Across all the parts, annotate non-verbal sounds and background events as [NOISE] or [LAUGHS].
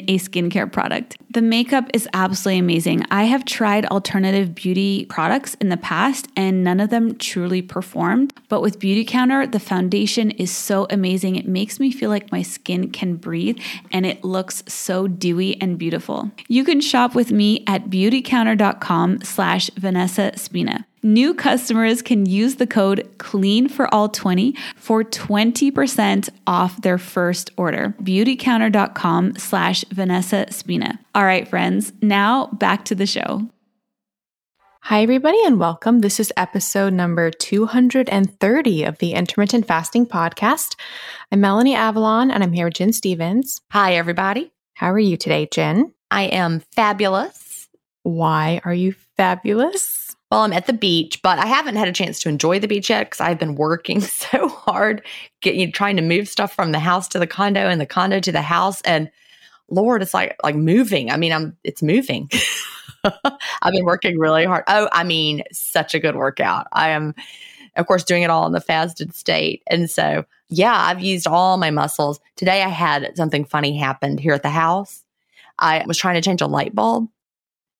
a skincare product. The makeup is absolutely amazing. I have tried alternative beauty products in the past and none of them truly performed. But with Beautycounter, the foundation is so amazing. It makes me feel like my skin can breathe and it looks so dewy and beautiful. You can shop with me at beautycounter.com slash Vanessa Spina. New customers can use the code CLEAN for all 20 for 20% off their first order. Beautycounter.com slash Vanessa Spina. All right, friends, now back to the show. Hi, everybody, and welcome. This is episode number 230 of the Intermittent Fasting Podcast. I'm Melanie Avalon, and I'm here with Gin Stephens. Hi, everybody. How are you today, Gin? I am fabulous. Why are you fabulous? Well, I'm at the beach, but I haven't had a chance to enjoy the beach yet because I've been working [LAUGHS] so hard, getting trying to move stuff from the house to the condo and the condo to the house. And Lord, it's like like moving. I mean, I'm it's moving. [LAUGHS] I've been working really hard. Oh, I mean, such a good workout. I am, of course, doing it all in the fasted state. And so, yeah, I've used all my muscles. Today I had something funny happened here at the house. I was trying to change a light bulb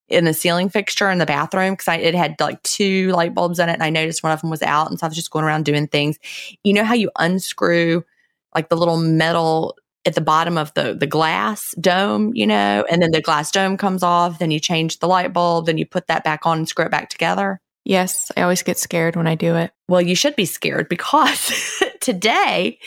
in the ceiling fixture in the bathroom because it had like two light bulbs in it and I noticed one of them was out. And so I was just going around doing things. You know how you unscrew like the little metal at the bottom of the the glass dome, you know, and then the glass dome comes off, then you change the light bulb, then you put that back on and screw it back together. Yes, I always get scared when I do it. Well, you should be scared because [LAUGHS] today,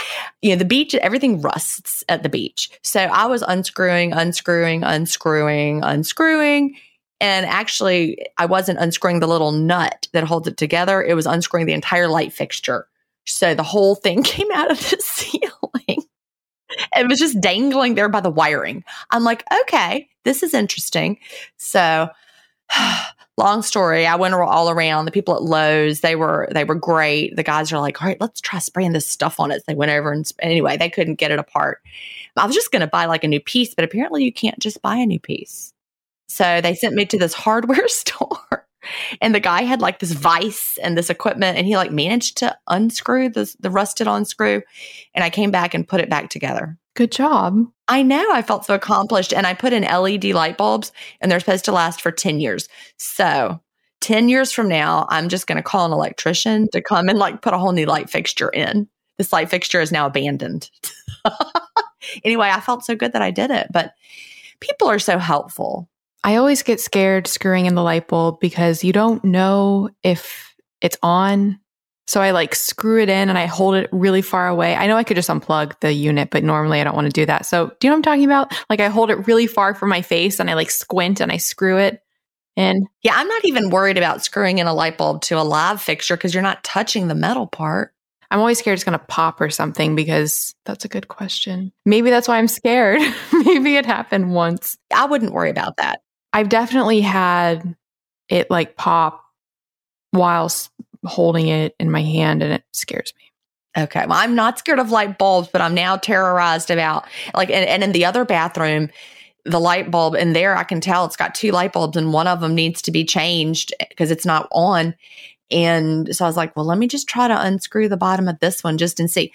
you know, the beach, everything rusts at the beach. So I was unscrewing, unscrewing, unscrewing, unscrewing. And actually, I wasn't unscrewing the little nut that holds it together. It was unscrewing the entire light fixture. So the whole thing [LAUGHS] came out of the [LAUGHS] ceiling. [LAUGHS] It was just dangling there by the wiring. I'm like, okay, this is interesting. So [SIGHS] long story. I went all around. The people at Lowe's, they were they were great. The guys are like, all right, let's try spraying this stuff on it. So they went over and anyway, they couldn't get it apart. I was just going to buy like a new piece, but apparently you can't just buy a new piece. So they sent me to this hardware [LAUGHS] store. And the guy had like this vice and this equipment, and he like managed to unscrew the, the rusted on screw. And I came back and put it back together. Good job. I know. I felt so accomplished. And I put in LED light bulbs, and they're supposed to last for 10 years. So 10 years from now, I'm just going to call an electrician to come and like put a whole new light fixture in. This light fixture is now abandoned. [LAUGHS] anyway, I felt so good that I did it. But people are so helpful. I always get scared screwing in the light bulb because you don't know if it's on. So I like screw it in and I hold it really far away. I know I could just unplug the unit, but normally I don't want to do that. So do you know what I'm talking about? Like I hold it really far from my face and I like squint and I screw it in. Yeah, I'm not even worried about screwing in a light bulb to a live fixture because you're not touching the metal part. I'm always scared it's going to pop or something because that's a good question. Maybe that's why I'm scared. [LAUGHS] Maybe it happened once. I wouldn't worry about that. I've definitely had it like pop whilst holding it in my hand and it scares me. Okay. Well, I'm not scared of light bulbs, but I'm now terrorized about like, and, and in the other bathroom, the light bulb in there, I can tell it's got two light bulbs and one of them needs to be changed eh, because it's not on. And so I was like, well, let me just try to unscrew the bottom of this one just and see.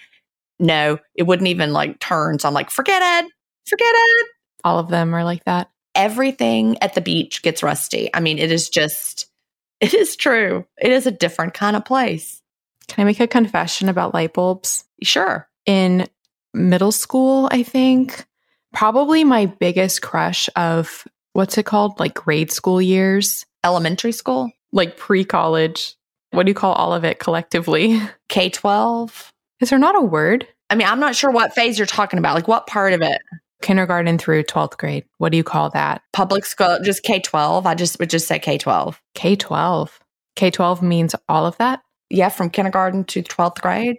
No, it wouldn't even like turn. So I'm like, forget it. Forget it. All of them are like that. Everything at the beach gets rusty. I mean, it is just, [LAUGHS] it is true. It is a different kind of place. Can I make a confession about light bulbs? Sure. In middle school, I think, probably my biggest crush of what's it called? Like grade school years, Elementary school, like pre college. What do you call all of it collectively? [LAUGHS] K 12. Is there not a word? I mean, I'm not sure what phase you're talking about. Like, what part of it? Kindergarten through 12th grade. What do you call that? Public school, just K 12. I just would just say K 12. K 12. K 12 means all of that? Yeah, from kindergarten to 12th grade.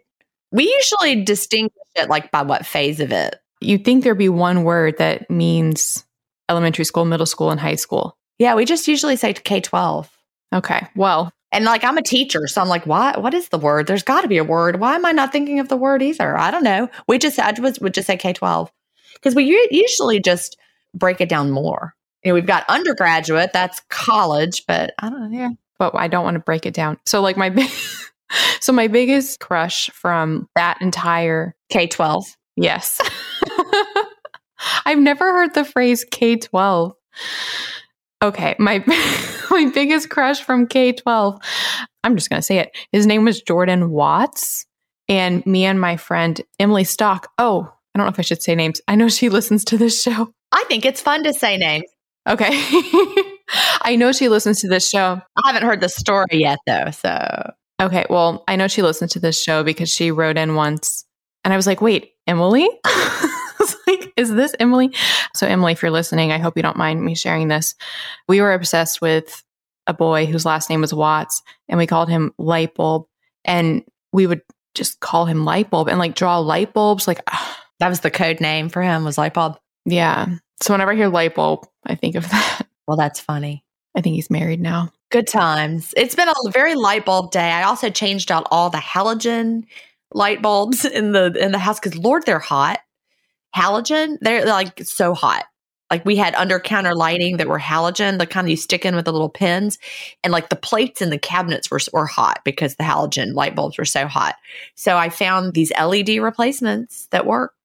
We usually distinguish it like by what phase of it. You'd think there'd be one word that means elementary school, middle school, and high school. Yeah, we just usually say K 12. Okay. Well, and like I'm a teacher, so I'm like, why? What is the word? There's got to be a word. Why am I not thinking of the word either? I don't know. We just I would, would just say K twelve because we usually just break it down more. You know, we've got undergraduate, that's college, but I don't know. Yeah, but I don't want to break it down. So like my big, [LAUGHS] so my biggest crush from that entire K twelve. Yes, [LAUGHS] I've never heard the phrase K twelve. Okay, my [LAUGHS] my biggest crush from K twelve. I'm just gonna say it. His name was Jordan Watts, and me and my friend Emily Stock. Oh, I don't know if I should say names. I know she [LAUGHS] listens to this show. I think it's fun to say names. Okay. [LAUGHS] I know she listens to this show. I haven't heard the story yet, though. So, okay. Well, I know she listens to this show because she wrote in once. And I was like, wait, Emily? [LAUGHS] like, is this Emily? So, Emily, if you're listening, I hope you don't mind me sharing this. We were obsessed with a boy whose last name was Watts, and we called him Lightbulb. And we would just call him Lightbulb and like draw light bulbs. Like, ah, that was the code name for him was light bulb. Yeah. So whenever I hear light bulb, I think of [LAUGHS] that. Well, that's funny. I think he's married now. Good times. It's been a very light bulb day. I also changed out all the halogen light bulbs [LAUGHS] in the in the house because Lord, they're hot. Halogen, they're, like so hot. Like we had under counter lighting that were halogen, the kind you stick in with the little pins, and like the plates in the cabinets were were hot because the halogen light bulbs were so hot. So I found these LED replacements that worked.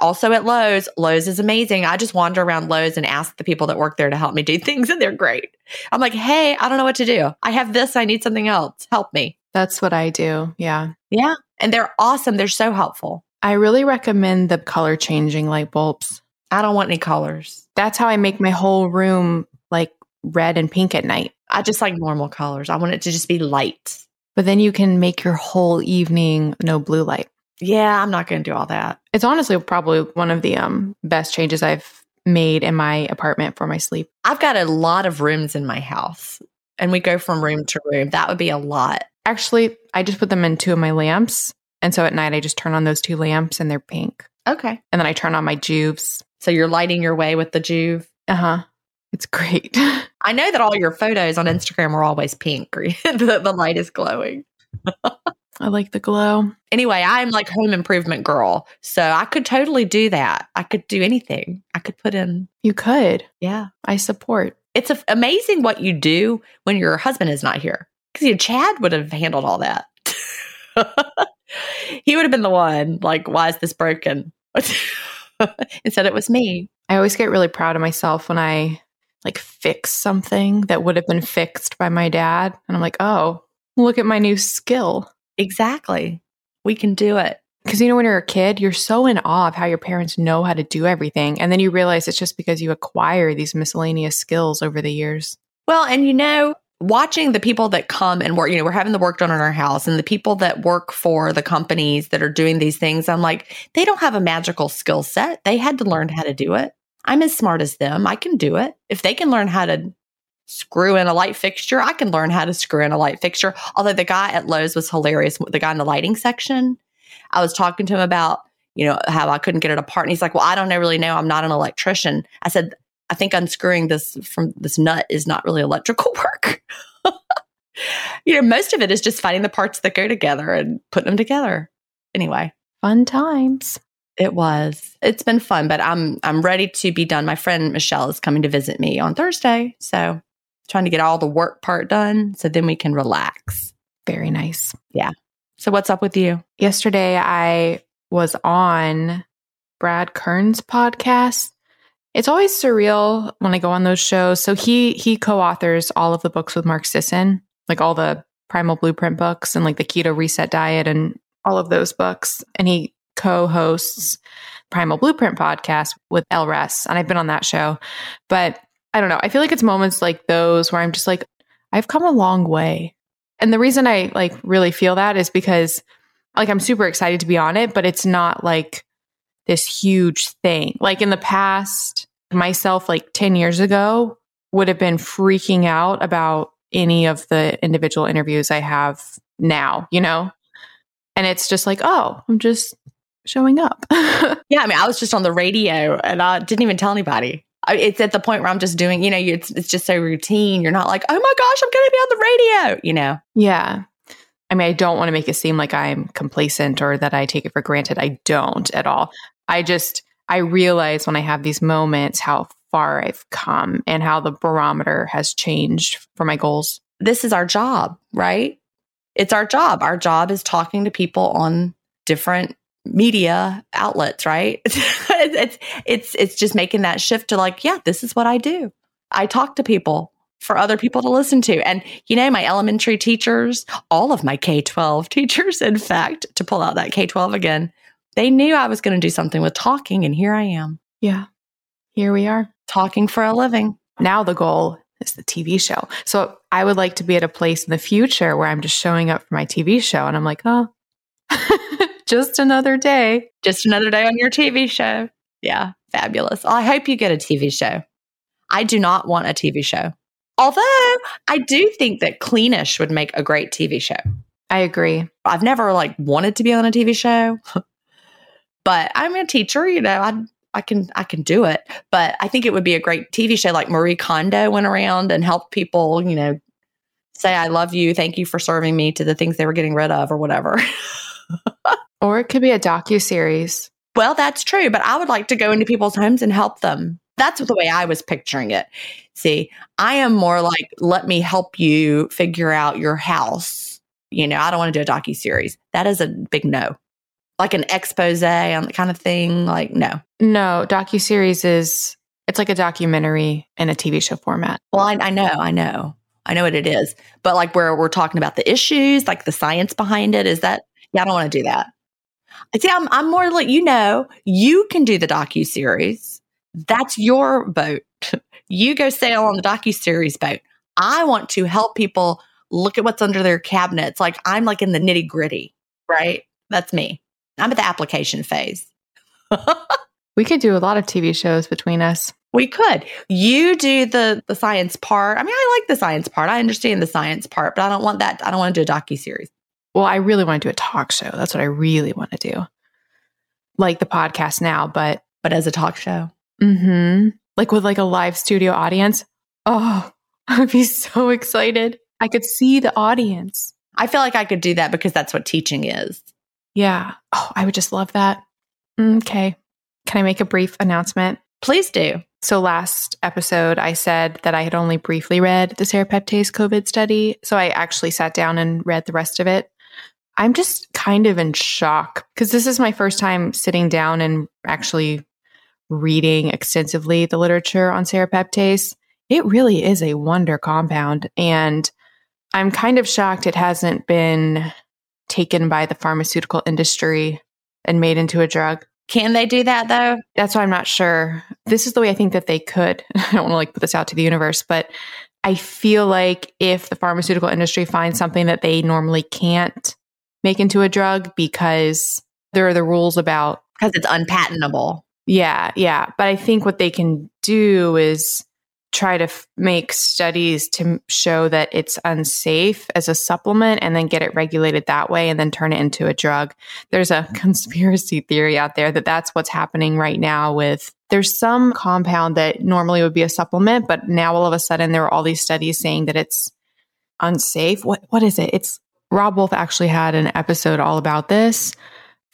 Also at Lowe's, Lowe's is amazing. I just wander around Lowe's and ask the people that work there to help me do things, and they're great. I'm like, hey, I don't know what to do. I have this, I need something else. Help me. That's what I do. Yeah. Yeah. And they're awesome. They're so helpful. I really recommend the color changing light bulbs. I don't want any colors. That's how I make my whole room like red and pink at night. I just like normal colors. I want it to just be light. But then you can make your whole evening no blue light. Yeah, I'm not going to do all that. It's honestly probably one of the um, best changes I've made in my apartment for my sleep. I've got a lot of rooms in my house and we go from room to room. That would be a lot. Actually, I just put them in two of my lamps. And so at night, I just turn on those two lamps and they're pink. Okay. And then I turn on my Joovvs. So you're lighting your way with the Joovv. Uh huh. It's great. [LAUGHS] I know that all your photos on Instagram are always pink. [LAUGHS] [LAUGHS] the, the light is glowing. I like the glow. Anyway, I'm like home improvement girl. So I could totally do that. I could do anything. I could put in. You could. Yeah. I support. It's a, amazing what you do when your husband is not here. Because Chad would have handled all that. [LAUGHS] he would have been the one, like, why is this broken? [LAUGHS] Instead, it was me. I always get really proud of myself when I like fix something that would have been fixed by my dad. And I'm like, oh, look at my new skill. Exactly. We can do it. Because you know, when you're a kid, you're so in awe of how your parents know how to do everything. And then you realize it's just because you acquire these miscellaneous skills over the years. Well, and you know, watching the people that come and work, you know, we're having the work done in our house and the people that work for the companies that are doing these things, I'm like, they don't have a magical skill set. They had to learn how to do it. I'm as smart as them. I can do it. If they can learn how to screw in a light fixture, I can learn how to screw in a light fixture. Although the guy at Lowe's was hilarious, the guy in the lighting section, I was talking to him about, you know, how I couldn't get it apart. And he's like, well, I don't really know. I'm not an electrician. I said, I think unscrewing this from this nut is not really electrical [LAUGHS] work. you know, most of it is just finding the parts that go together and putting them together. Anyway, fun times. It was. It's been fun, but I'm I'm ready to be done. My friend Michelle is coming to visit me on Thursday, so trying to get all the work part done so then we can relax. Very nice. Yeah. So what's up with you? Yesterday I was on Brad Kearns' podcast. It's always surreal when I go on those shows. So he he co-authors all of the books with Mark Sisson, like all the Primal Blueprint books and like the Keto Reset Diet and all of those books. And he co-hosts Primal Blueprint podcast with Elle Russ, and I've been on that show. But I don't know. I feel like it's moments like those where I'm just like, I've come a long way. And the reason I like really feel that is because like I'm super excited to be on it, but it's not like this huge thing. Like in the past, myself like 10 years ago would have been freaking out about any of the individual interviews I have now, you know? And it's just like, oh, I'm just showing up. [LAUGHS] yeah, I mean, I was just on the radio and I didn't even tell anybody. It's at the point where I'm just doing, you know, it's it's just so routine. You're not like, oh my gosh, I'm going to be on the radio, you know? Yeah. I mean, I don't want to make it seem like I'm complacent or that I take it for granted. I don't at all. I just, I realize when I have these moments how far I've come and how the barometer has changed for my goals. This is our job, right? It's our job. Our job is talking to people on different media outlets, right? [LAUGHS] it's it's it's just making that shift to like, yeah, this is what I do. I talk to people for other people to listen to. And you know, my elementary teachers, all of my K-12 teachers, in fact, to pull out that K-12 again, they knew I was going to do something with talking and here I am. Yeah. Here we are, talking for a living. Now the goal is the TV show. So I would like to be at a place in the future where I'm just showing up for my TV show and I'm like, "Oh, [LAUGHS] just another day. Just another day on your TV show. Yeah, fabulous. I hope you get a TV show. I do not want a TV show. Although I do think that Cleanish would make a great TV show. I agree. I've never like wanted to be on a TV show, [LAUGHS] but I'm a teacher, you know, I I can I can do it. But I think it would be a great TV show like Marie Kondo went around and helped people, you know, say I love you, thank you for serving me to the things they were getting rid of or whatever. [LAUGHS] [LAUGHS] or it could be a docu series. Well, that's true, but I would like to go into people's homes and help them. That's the way I was picturing it. See, I am more like, let me help you figure out your house. You know, I don't want to do a docu series. That is a big no. like an expose on the kind of thing? Like, no. No, docu series is it's like a documentary in a TV show format. Well, I, I know, I know. I know what it is. But like where we're talking about the issues, like the science behind it, is that yeah, I don't want to do that. See, I'm I'm more like you know, you can do the docu series. That's your boat. you go sail on the docu series boat. I want to help people look at what's under their cabinets. Like I'm like in the nitty gritty, right? That's me. I'm at the application phase. [LAUGHS] we could do a lot of TV shows between us. We could. You do the the science part. I mean, I like the science part. I understand the science part, but I don't want that. I don't want to do a docu series. Well, I really want to do a talk show. That's what I really want to do. Like the podcast now, but but as a talk show. Mm-hmm. Like with like a live studio audience. Oh, [LAUGHS] I'd be so excited. I could see the audience. I feel like I could do that because that's what teaching is. Yeah. Oh, I would just love that. Okay. Can I make a brief announcement? Please do. So, last episode, I said that I had only briefly read the serrapeptase COVID study. So, I actually sat down and read the rest of it. I'm just kind of in shock because this is my first time sitting down and actually reading extensively the literature on serrapeptase. It really is a wonder compound. And I'm kind of shocked it hasn't been taken by the pharmaceutical industry and made into a drug. Can they do that though? That's why I'm not sure. This is the way I think that they could. [LAUGHS] I don't want to like put this out to the universe, but I feel like if the pharmaceutical industry finds something that they normally can't make into a drug because there are the rules about because it's unpatentable. Yeah, yeah. But I think what they can do is try to f- make studies to show that it's unsafe as a supplement and then get it regulated that way and then turn it into a drug. There's a [LAUGHS] conspiracy theory out there that that's what's happening right now with there's some compound that normally would be a supplement but now all of a sudden there are all these studies saying that it's unsafe. What what is it? It's Robb Wolf actually had an episode all about this.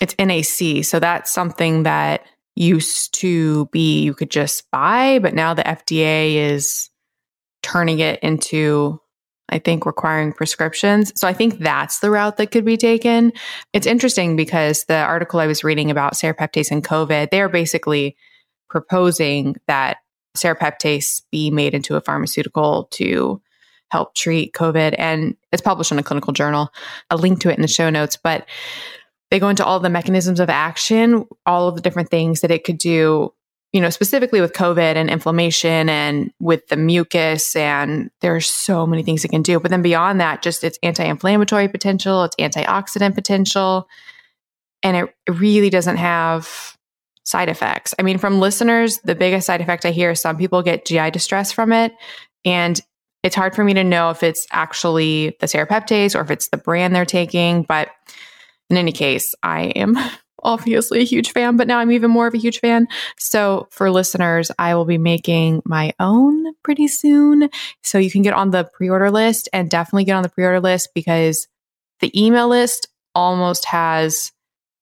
It's NAC. So that's something that used to be you could just buy, but now the FDA is turning it into, I think, requiring prescriptions. So I think that's the route that could be taken. It's interesting because the article I was reading about serrapeptase and COVID, they're basically proposing that serrapeptase be made into a pharmaceutical to help treat COVID. And it's published in a clinical journal. A link to it in the show notes. But they go into all the mechanisms of action, all of the different things that it could do, you know, specifically with COVID and inflammation and with the mucus. And there's so many things it can do. But then beyond that, just its anti inflammatory potential, its antioxidant potential. And it really doesn't have side effects. I mean, from listeners, the biggest side effect I hear is some people get GI distress from it. And it's hard for me to know if it's actually the serrapeptase or if it's the brand they're taking. But in any case, I am [LAUGHS] obviously a huge fan, but now I'm even more of a huge fan. So for listeners, I will be making my own pretty soon. So you can get on the pre order list and definitely get on the pre order list because the email list almost has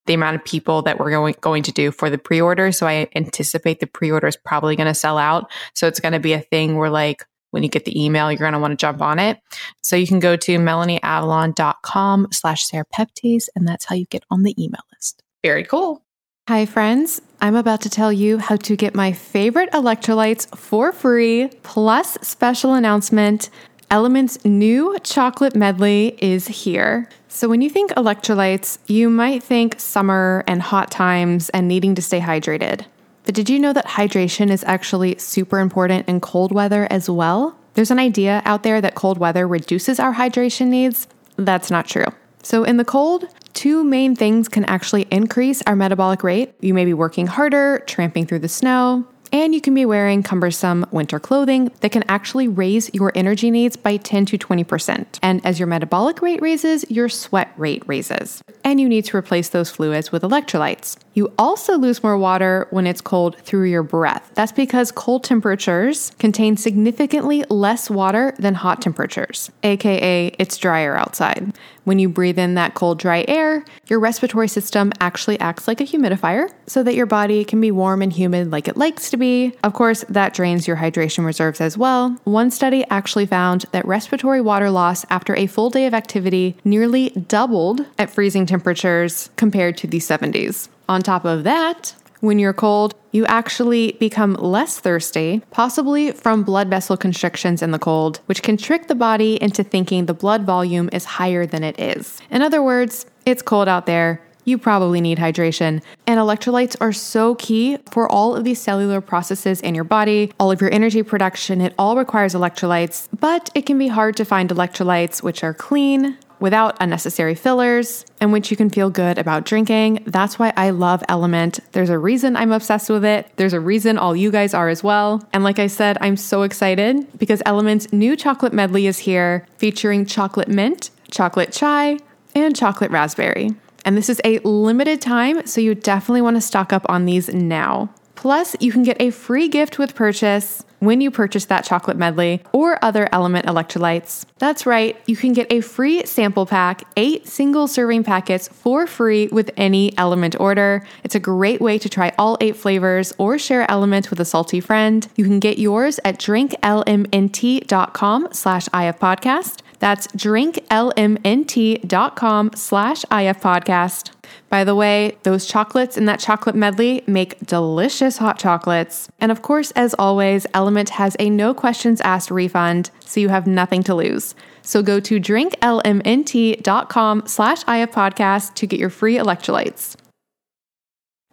the amount of people that we're going, going to do for the pre order. So I anticipate the pre order is probably going to sell out. So it's going to be a thing where like, when you get the email, you're going to want to jump on it. So you can go to melanieavalon.com slash serrapeptase, and that's how you get on the email list. Very cool. Hi, friends. I'm about to tell you how to get my favorite electrolytes for free, plus special announcement. LMNT's new chocolate medley is here. So, when you think electrolytes, you might think summer and hot times and needing to stay hydrated. But did you know that hydration is actually super important in cold weather as well? There's an idea out there that cold weather reduces our hydration needs. That's not true. So, in the cold, two main things can actually increase our metabolic rate. You may be working harder, tramping through the snow, and you can be wearing cumbersome winter clothing that can actually raise your energy needs by 10 to 20%. And as your metabolic rate raises, your sweat rate raises. And you need to replace those fluids with electrolytes. You also lose more water when it's cold through your breath. That's because cold temperatures contain significantly less water than hot temperatures, aka it's drier outside. When you breathe in that cold, dry air, your respiratory system actually acts like a humidifier so that your body can be warm and humid like it likes to be. Of course, that drains your hydration reserves as well. One study actually found that respiratory water loss after a full day of activity nearly doubled at freezing temperatures compared to the 70s. On top of that, when you're cold, you actually become less thirsty, possibly from blood vessel constrictions in the cold, which can trick the body into thinking the blood volume is higher than it is. In other words, it's cold out there. You probably need hydration. And electrolytes are so key for all of these cellular processes in your body, all of your energy production. It all requires electrolytes, but it can be hard to find electrolytes which are clean, without unnecessary fillers, and which you can feel good about drinking. That's why I love LMNT. There's a reason I'm obsessed with it. There's a reason all you guys are as well. And like I said, I'm so excited because LMNT's new chocolate medley is here, featuring chocolate mint, chocolate chai, and chocolate raspberry. And this is a limited time, so you definitely want to stock up on these now. Plus, you can get a free gift with purchase when you purchase that chocolate medley or other LMNT electrolytes. That's right, you can get a free sample pack, eight single serving packets for free with any LMNT order. It's a great way to try all eight flavors or share LMNT with a salty friend. You can get yours at drinklmnt.com slash ifpodcast. That's drinklmnt.com slash ifpodcast. By the way, those chocolates in that chocolate medley make delicious hot chocolates. And of course, as always, LMNT has a no questions asked refund, so you have nothing to lose. So go to drinklmnt.com slash ifpodcast to get your free electrolytes.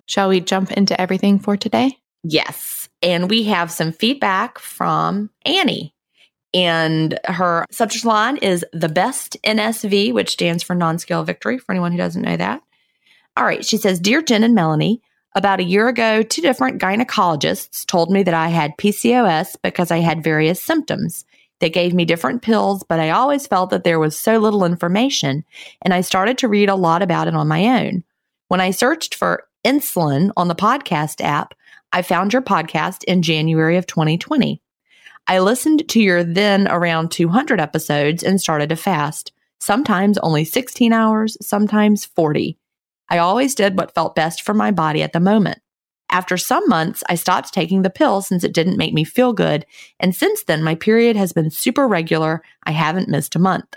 Shall we jump into everything for today? Yes. And we have some feedback from Annie. And her subject line is the best NSV, which stands for non scale victory, for anyone who doesn't know that. All right. She says, Dear Gin and Melanie, about a year ago, two different gynecologists told me that I had PCOS because I had various symptoms. They gave me different pills, but I always felt that there was so little information, and I started to read a lot about it on my own. When I searched for insulin on the podcast app, I found your podcast in January of 2020. I listened to your then around 200 episodes and started to fast, sometimes only 16 hours, sometimes 40. I always did what felt best for my body at the moment. After some months, I stopped taking the pill since it didn't make me feel good. And since then, my period has been super regular. I haven't missed a month.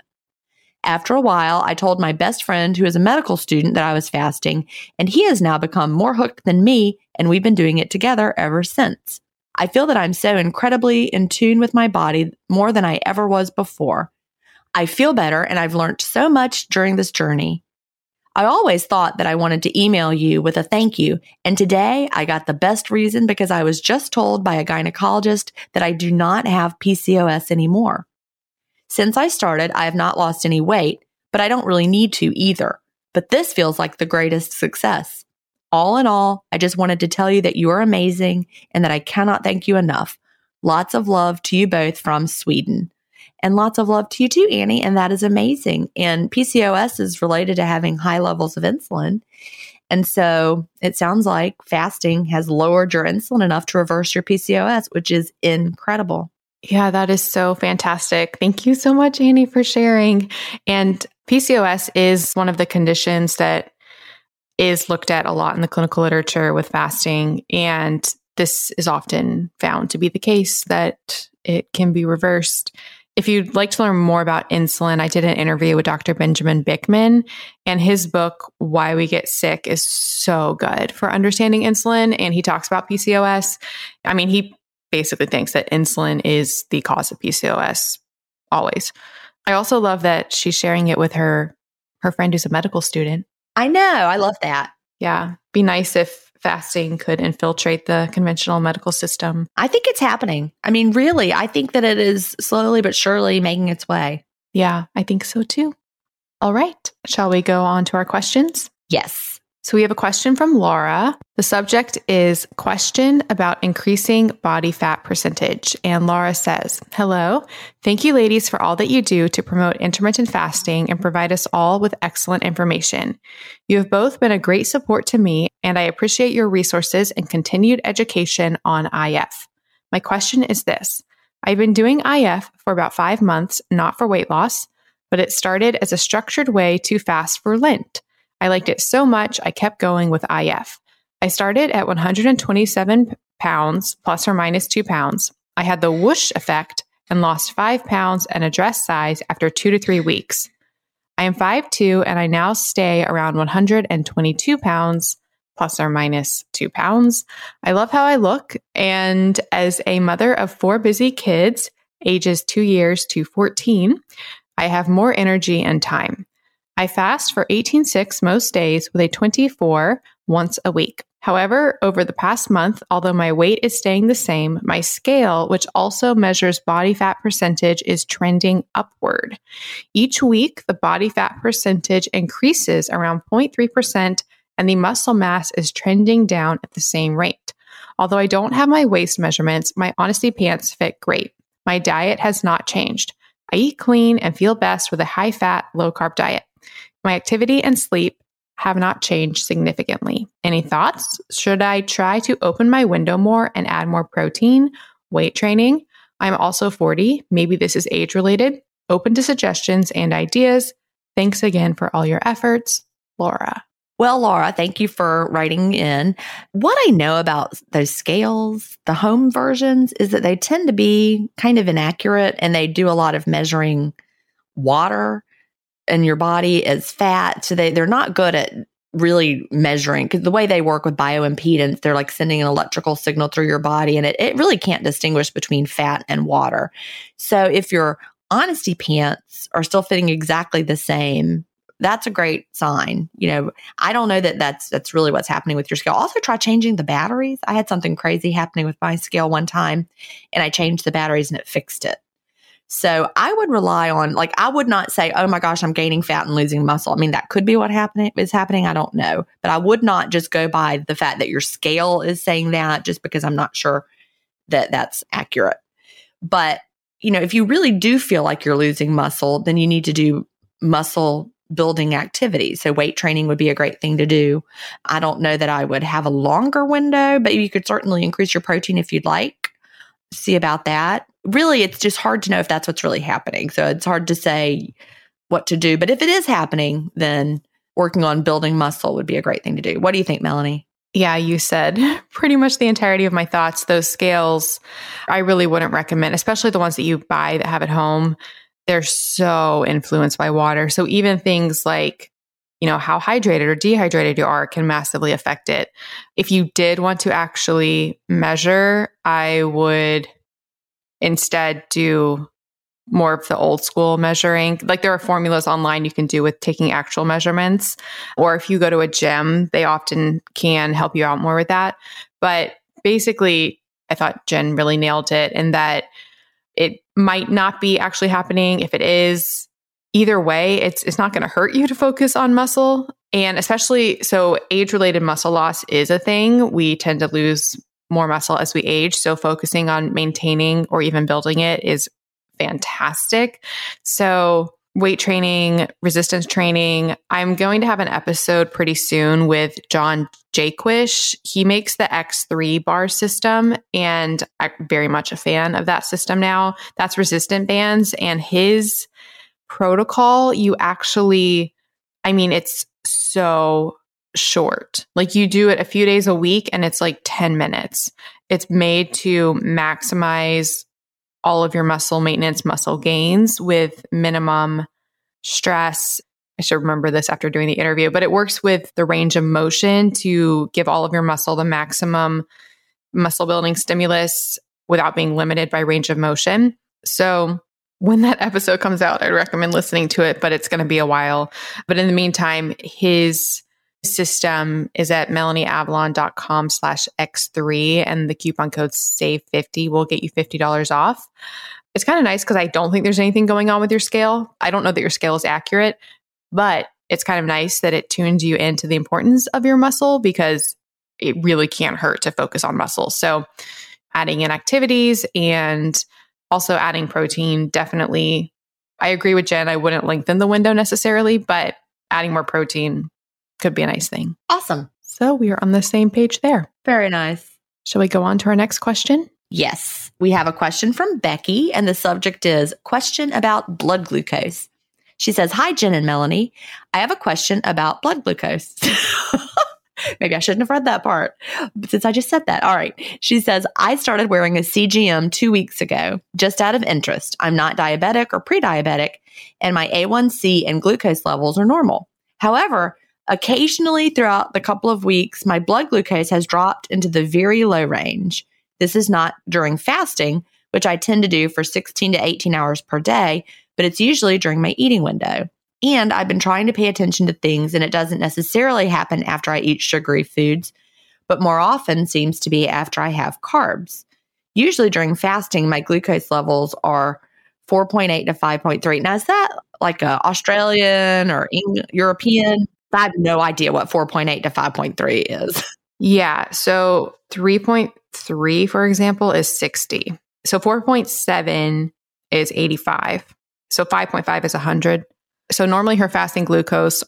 After a while, I told my best friend, who is a medical student, that I was fasting, and he has now become more hooked than me, and we've been doing it together ever since. I feel that I'm so incredibly in tune with my body more than I ever was before. I feel better, and I've learned so much during this journey. I always thought that I wanted to email you with a thank you. And today I got the best reason because I was just told by a gynecologist that I do not have PCOS anymore. Since I started, I have not lost any weight, but I don't really need to either. But this feels like the greatest success. All in all, I just wanted to tell you that you are amazing and that I cannot thank you enough. Lots of love to you both from Sweden. And lots of love to you too, Annie. And that is amazing. And PCOS is related to having high levels of insulin. And so it sounds like fasting has lowered your insulin enough to reverse your PCOS, which is incredible. Yeah, that is so fantastic. Thank you so much, Annie, for sharing. And PCOS is one of the conditions that is looked at a lot in the clinical literature with fasting. And this is often found to be the case that it can be reversed. If you'd like to learn more about insulin, I did an interview with Dr. Benjamin Bikman, and his book, Why We Get Sick, is so good for understanding insulin. And he talks about PCOS. I mean, he basically thinks that insulin is the cause of PCOS always. I also love that she's sharing it with her her friend who's a medical student. I know. I love that. Yeah. Be nice if fasting could infiltrate the conventional medical system. I think it's happening. I mean, really, I think that it is slowly but surely making its way. Yeah, I think so too. All right. Shall we go on to our questions? Yes. So we have a question from Laura. The subject is question about increasing body fat percentage. And Laura says, Hello. Thank you, ladies, for all that you do to promote intermittent fasting and provide us all with excellent information. You have both been a great support to me, and I appreciate your resources and continued education on IF. My question is this I've been doing IF for about five months, not for weight loss, but it started as a structured way to fast for Lent. I liked it so much, I kept going with IF. I started at 127 pounds, plus or minus two pounds. I had the whoosh effect and lost five pounds and a dress size after two to three weeks. I am 5'2 and I now stay around 122 pounds, plus or minus two pounds. I love how I look. And as a mother of four busy kids, ages two years to 14, I have more energy and time. I fast for 18.6 most days with a 24 once a week. However, over the past month, although my weight is staying the same, my scale, which also measures body fat percentage, is trending upward. Each week, the body fat percentage increases around 0.3%, and the muscle mass is trending down at the same rate. Although I don't have my waist measurements, my Honesty pants fit great. My diet has not changed. I eat clean and feel best with a high fat, low carb diet. My activity and sleep have not changed significantly. Any thoughts? Should I try to open my window more and add more protein, weight training? I'm also 40. Maybe this is age related. Open to suggestions and ideas. Thanks again for all your efforts, Laura. Well, Laura, thank you for writing in. What I know about those scales, the home versions, is that they tend to be kind of inaccurate and they do a lot of measuring water in your body is fat. So they, they're not good at really measuring because the way they work with bioimpedance, they're like sending an electrical signal through your body and it, it really can't distinguish between fat and water. So if your honesty pants are still fitting exactly the same, that's a great sign. You know, I don't know that that's that's really what's happening with your scale. Also try changing the batteries. I had something crazy happening with my scale one time and I changed the batteries and it fixed it. So I would rely on, like, I would not say, oh my gosh, I'm gaining fat and losing muscle. I mean, that could be what happening is happening. I don't know. But I would not just go by the fact that your scale is saying that just because I'm not sure that that's accurate. But, you know, if you really do feel like you're losing muscle, then you need to do muscle building activities. So weight training would be a great thing to do. I don't know that I would have a longer window, but you could certainly increase your protein if you'd like. See about that really, it's just hard to know if that's what's really happening. So it's hard to say what to do. But if it is happening, then working on building muscle would be a great thing to do. What do you think, Melanie? Yeah, you said [LAUGHS] pretty much the entirety of my thoughts. Those scales, I really wouldn't recommend, especially the ones that you buy that have at home. They're so influenced by water. So even things like, you know, how hydrated or dehydrated you are can massively affect it. If you did want to actually measure, I would instead do more of the old school measuring. Like there are formulas online you can do with taking actual measurements. Or if you go to a gym, they often can help you out more with that. But basically, I thought Gin really nailed it in that it might not be actually happening. If it is, either way, it's it's not going to hurt you to focus on muscle. And especially so age related muscle loss is a thing. We tend to lose more muscle as we age. So focusing on maintaining or even building it is fantastic. So weight training, resistance training. I'm going to have an episode pretty soon with John Jaquish. He makes the X3 bar system, and I'm very much a fan of that system now. That's resistant bands, and his protocol, you actually, I mean, it's so short. Like you do it a few days a week and it's like 10 minutes. It's made to maximize all of your muscle maintenance, muscle gains with minimum stress. I should remember this after doing the interview, but it works with the range of motion to give all of your muscle the maximum muscle building stimulus without being limited by range of motion. So when that episode comes out, I'd recommend listening to it, but it's going to be a while. But in the meantime, his system is at melanieavalon.com slash x3 and the coupon code save 50 will get you $50 off it's kind of nice because i don't think there's anything going on with your scale i don't know that your scale is accurate but it's kind of nice that it tunes you into the importance of your muscle because it really can't hurt to focus on muscle. So, adding in activities and also adding protein definitely. I agree with Gin. I wouldn't lengthen the window necessarily, but adding more protein could be a nice thing. Awesome. So we are on the same page there. Very nice. Shall we go on to our next question? Yes. We have a question from Becky, and the subject is question about blood glucose. She says, Hi, Gin and Melanie. I have a question about blood glucose. [LAUGHS] [LAUGHS] Maybe I shouldn't have read that part since I just said that. All right. She says, I started wearing a CGM two weeks ago just out of interest. I'm not diabetic or pre diabetic, and my A1C and glucose levels are normal. However, occasionally throughout the couple of weeks, my blood glucose has dropped into the very low range. This is not during fasting, which I tend to do for 16 to 18 hours per day, but it's usually during my eating window. And I've been trying to pay attention to things, and it doesn't necessarily happen after I eat sugary foods, but more often seems to be after I have carbs. Usually during fasting, my glucose levels are 4.8 to 5.3. Now, is that like a Australian or Eng- European? I have no idea what 4.8 to 5.3 is. [LAUGHS] Yeah. So 3.3, for example, is 60. So 4.7 is 85. So 5.5 is 100. So normally her fasting glucose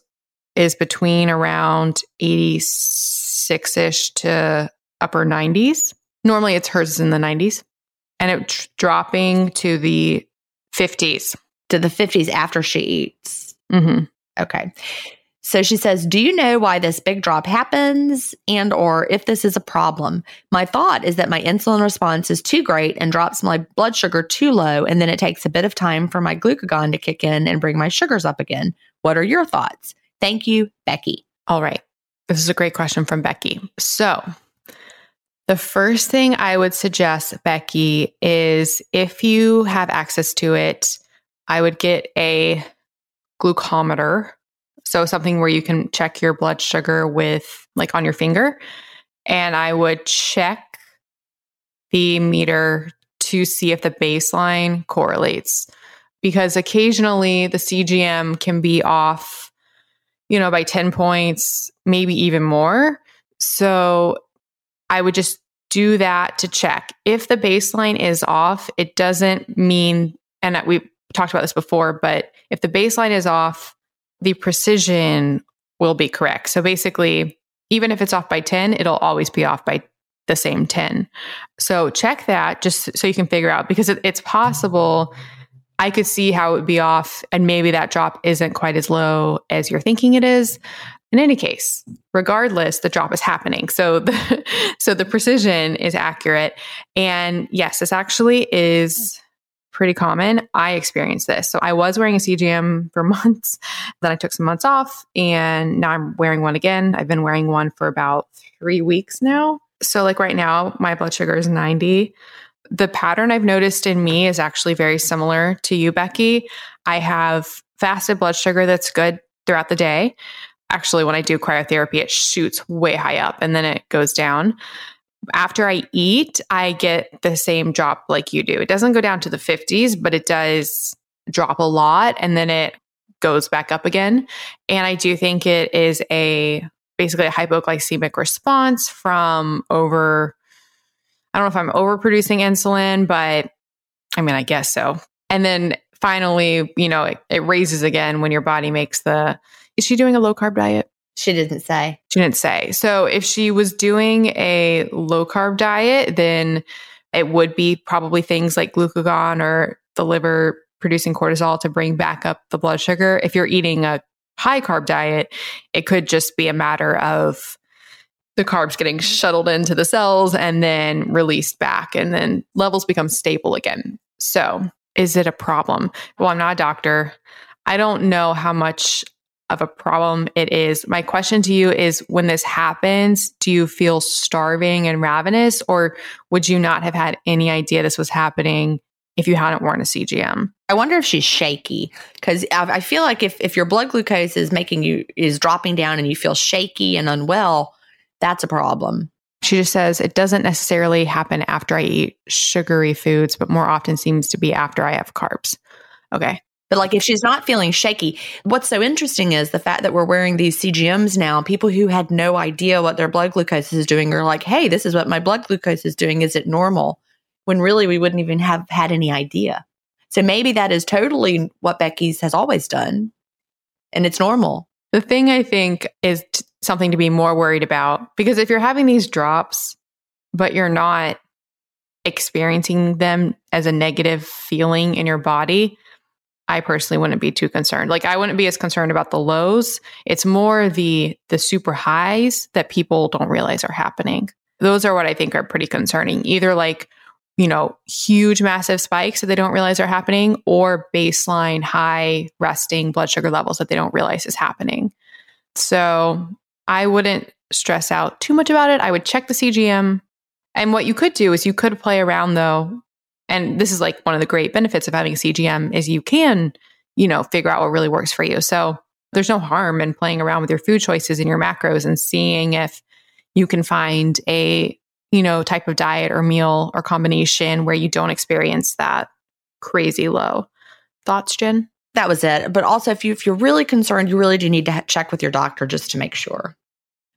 is between around 86 ish to upper 90s. Normally it's hers is in the 90s and it's dropping to the 50s. To the 50s after she eats. Mm-hmm. Okay. So she says, "Do you know why this big drop happens and or if this is a problem? My thought is that my insulin response is too great and drops my blood sugar too low and then it takes a bit of time for my glucagon to kick in and bring my sugars up again. What are your thoughts? Thank you, Becky." All right. This is a great question from Becky. So, the first thing I would suggest, Becky, is if you have access to it, I would get a glucometer so something where you can check your blood sugar with like on your finger. And I would check the meter to see if the baseline correlates because occasionally the CGM can be off, you know, by 10 points, maybe even more. So I would just do that to check. If the baseline is off, it doesn't mean, and we talked about this before, but if the baseline is off, the precision will be correct. So basically, even if it's off by 10, it'll always be off by the same 10. So check that just so you can figure out because it, it's possible I could see how it would be off and maybe that drop isn't quite as low as you're thinking it is. In any case, regardless, the drop is happening. So the, [LAUGHS] so the precision is accurate. And yes, this actually is pretty common. I experienced this. So I was wearing a CGM for [LAUGHS] months. Then I took some months off and now I'm wearing one again. I've been wearing one for about three weeks now. So, like right now, my blood sugar is 90. The pattern I've noticed in me is actually very similar to you, Becky. I have fasted blood sugar that's good throughout the day. Actually, when I do cryotherapy, it shoots way high up and then it goes down after I eat, I get the same drop like you do. It doesn't go down to the 50s, but it does drop a lot and then it goes back up again. And I do think it is a basically a hypoglycemic response from over I don't know if I'm overproducing insulin, but I mean, I guess so. And then finally, you know, it, it raises again when your body makes the is she doing a low carb diet? She didn't say. She didn't say. So if she was doing a low carb diet, then it would be probably things like glucagon or the liver producing cortisol to bring back up the blood sugar. If you're eating a high carb diet, it could just be a matter of the carbs getting mm-hmm. shuttled into the cells and then released back, and then levels become stable again. So, is it a problem? Well, I'm not a doctor. I don't know how much of a problem it is. My question to you is when this happens, do you feel starving and ravenous, or would you not have had any idea this was happening if you hadn't worn a CGM? I wonder if she's shaky because I feel like if, if your blood glucose is making you, is dropping down and you feel shaky and unwell, that's a problem. She just says it doesn't necessarily happen after I eat sugary foods, but more often seems to be after I have carbs. Okay But like if she's not feeling shaky, what's so interesting is the fact that we're wearing these CGMs now. People who had no idea what their blood glucose is doing are like, hey, this is what my blood glucose is doing. Is it normal? When really we wouldn't even have had any idea. So maybe that is totally what Becky's has always done. And it's normal. The thing I think is t- something to be more worried about because if you're having these drops, but you're not experiencing them as a negative feeling in your body, I personally wouldn't be too concerned. Like I wouldn't be as concerned about the lows. It's more the the super highs that people don't realize are happening. Those are what I think are pretty concerning. Either like, you know, huge massive spikes that they don't realize are happening or baseline high resting blood sugar levels that they don't realize is happening. So, I wouldn't stress out too much about it. I would check the CGM. And what you could do is you could play around though and this is like one of the great benefits of having a CGM is you can, you know, figure out what really works for you. So there's no harm in playing around with your food choices and your macros and seeing if you can find a, you know, type of diet or meal or combination where you don't experience that crazy low. Thoughts, Gin? That was it. But also if you if you're really concerned, you really do need to ha- check with your doctor just to make sure.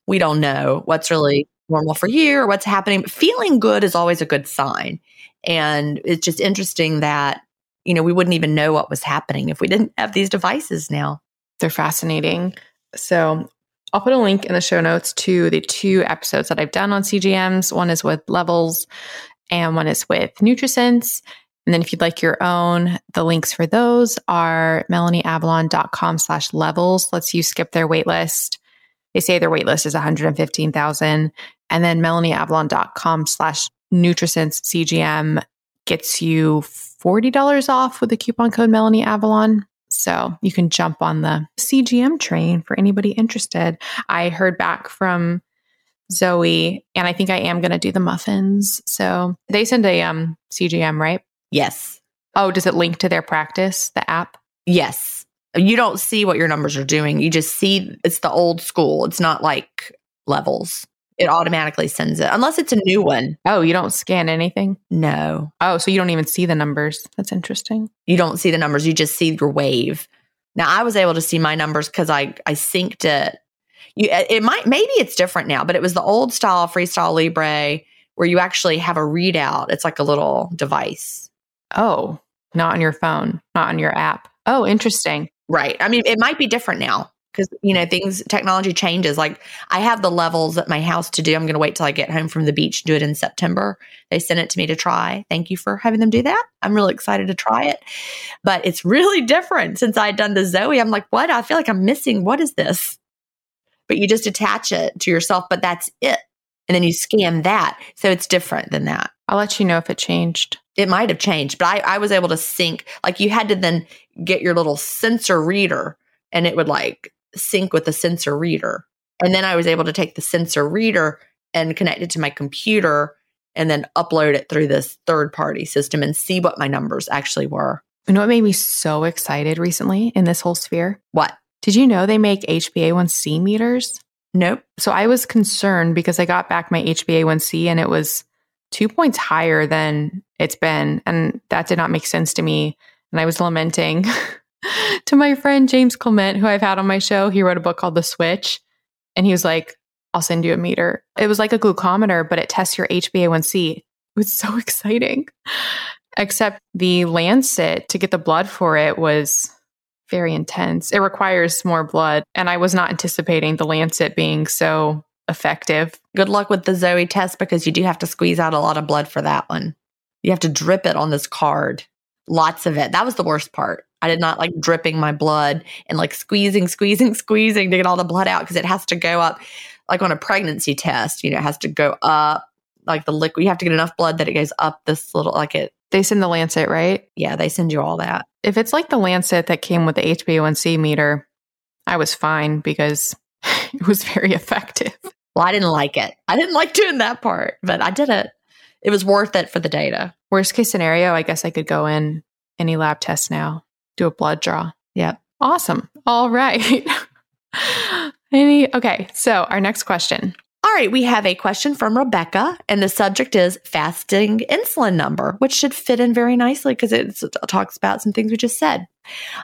We don't know what's really normal for you or what's happening. But feeling good is always a good sign. And it's just interesting that, you know, we wouldn't even know what was happening if we didn't have these devices now. They're fascinating. So I'll put a link in the show notes to the two episodes that I've done on CGMs. One is with levels and one is with NutriSense. And then if you'd like your own, the links for those are melanieavalon.com slash levels. Lets you skip their waitlist. They say their waitlist is 115,000. And then melanieavalon.com slash NutriSense CGM gets you $40 off with the coupon code Melanie Avalon. So you can jump on the CGM train for anybody interested. I heard back from Zoe, and I think I am going to do the muffins. So they send a um, CGM, right? Yes. Oh, does it link to their practice, the app? Yes. You don't see what your numbers are doing. You just see it's the old school. It's not like levels it automatically sends it unless it's a new one. Oh, you don't scan anything? No. Oh, so you don't even see the numbers. That's interesting. You don't see the numbers, you just see your wave. Now, I was able to see my numbers cuz I I synced it. You it might maybe it's different now, but it was the old style Freestyle Libre where you actually have a readout. It's like a little device. Oh, not on your phone, not on your app. Oh, interesting. Right. I mean, it might be different now because you know things technology changes. Like i have the levels at my house to do. I'm going to wait till i get home from the beach do it in september. They sent it to me to try. Thank you for having them do that. I'm really excited to try it. But it's really [LAUGHS] different since i'd done the zoe. I'm like what? I feel like i'm missing. What is this? But you just attach it to yourself but that's it. And then you scan that. So it's different than that. I'll let you know if it changed. It might have changed but i, I was able to sync. Like you had to then get your little sensor reader and it would like sync with the sensor reader. And then I was able to take the sensor reader and connect it to my computer and then upload it through this third party system and see what my numbers actually were. You know what made me so excited recently in this whole sphere? What? Did you know they make HbA1c meters? Nope. So I was concerned because I got back my HbA1c and it was two points higher than it's been. And that did not make sense to me. And I was lamenting [LAUGHS] [LAUGHS] to my friend James Clement, who I've had on my show. He wrote a book called The Switch, and he was like, I'll send you a meter. It was like a glucometer, but it tests your HbA1c. It was so [LAUGHS] exciting. Except the Lancet to get the blood for it was very intense. It requires more blood. And I was not anticipating the Lancet being so effective. Good luck with the Zoe test because you do have to squeeze out a lot of blood for that one. You have to drip it on this card. Lots of it. That was the worst part. I did not like dripping my blood and like squeezing, squeezing, [LAUGHS] squeezing to get all the blood out because it has to go up like on a pregnancy test, you know, it has to go up like the liquid. You have to get enough blood that it goes up this little, like it. They send the Lancet, right? Yeah, they send you all that. If it's like the Lancet that came with the HbA1c meter, I was fine because [LAUGHS] it was very effective. Well, I didn't like it. I didn't like doing that part, but I did it. It was worth it for the data. Worst case scenario, I guess I could go in any lab test now do a blood draw. Yep. Awesome. All right. [LAUGHS] Any okay, so our next question. All right, we have a question from Rebecca, and the subject is fasting insulin number, which should fit in very nicely because it talks about some things we just said.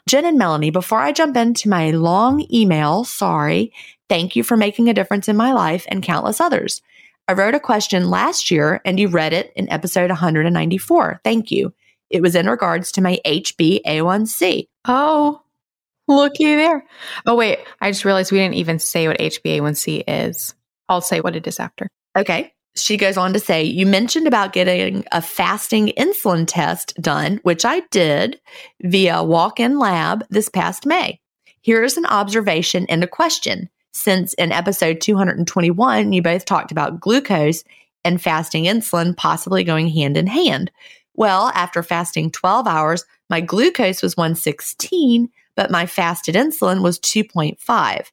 Gin and Melanie, before I jump into my long email, sorry, thank you for making a difference in my life and countless others. I wrote a question last year and you read it in episode 194. Thank you. It was in regards to my HbA1c. Oh, looky there. Oh, wait. I just realized we didn't even say what HbA1c is. I'll say what it is after. Okay. She goes on to say, You mentioned about getting a fasting insulin test done, which I did via walk in lab this past May. Here's an observation and a question. Since in episode 221, you both talked about glucose and fasting insulin possibly going hand in hand. Well, after fasting 12 hours, my glucose was 116, but my fasted insulin was 2.5.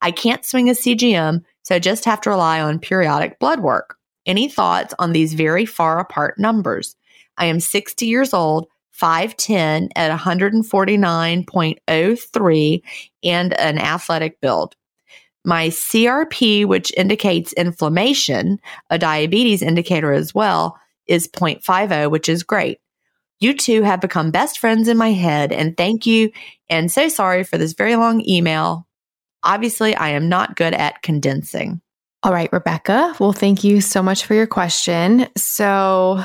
I can't swing a CGM, so I just have to rely on periodic blood work. Any thoughts on these very far apart numbers? I am 60 years old, 5'10 at 149.03 and an athletic build. My CRP, which indicates inflammation, a diabetes indicator as well, is 0.50, which is great. You two have become best friends in my head, and thank you. And so sorry for this very long email. Obviously, I am not good at condensing. All right, Rebecca. Well, thank you so much for your question. So,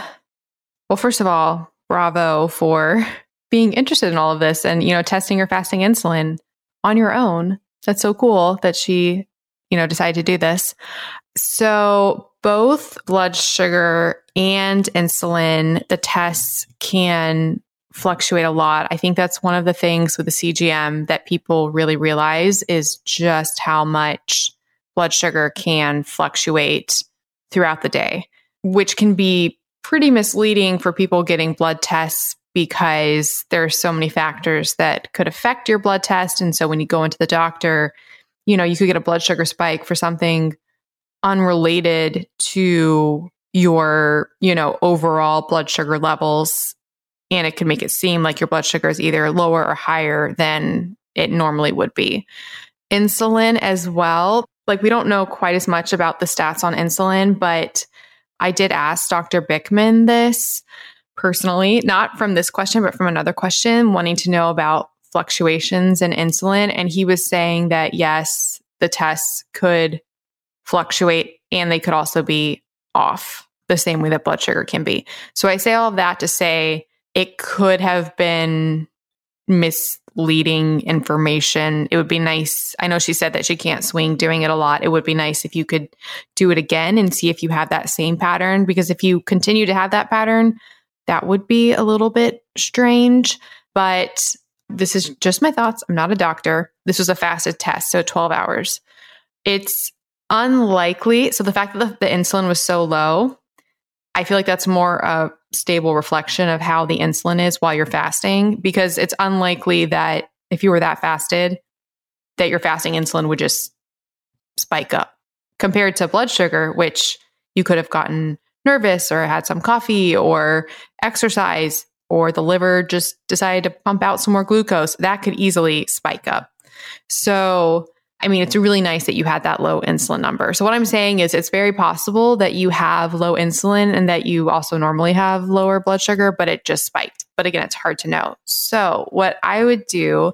well, first of all, bravo for [LAUGHS] being interested in all of this and, you know, testing your fasting insulin on your own. That's so cool that she, you know, decided to do this. So, both blood sugar and insulin, the tests can fluctuate a lot. I think that's one of the things with the CGM that people really realize is just how much blood sugar can fluctuate throughout the day, which can be pretty misleading for people getting blood tests because there are so many factors that could affect your blood test and so when you go into the doctor, you know, you could get a blood sugar spike for something unrelated to your, you know, overall blood sugar levels and it can make it seem like your blood sugar is either lower or higher than it normally would be. Insulin as well. Like we don't know quite as much about the stats on insulin, but I did ask Dr. Bikman this personally, not from this question, but from another question, wanting to know about fluctuations in insulin. And he was saying that yes, the tests could fluctuate and they could also be off the same way that blood sugar can be. So I say all of that to say it could have been misleading information. It would be nice. I know she said that she can't swing doing it a lot. It would be nice if you could do it again and see if you have that same pattern. Because if you continue to have that pattern, that would be a little bit strange. But this is just my thoughts. I'm not a doctor. This was a fasted test, so 12 hours. It's unlikely. So the fact that the, the insulin was so low, I feel like that's more a stable reflection of how the insulin is while you're fasting because it's unlikely that if you were that fasted, that your fasting insulin would just spike up compared to blood sugar, which you could have gotten nervous or had some coffee or exercise or the liver just decided to pump out some more glucose. That could easily spike up. So I mean, it's really nice that you had that low insulin number. So, what I'm saying is, it's very possible that you have low insulin and that you also normally have lower blood sugar, but it just spiked. But again, it's hard to know. So, what I would do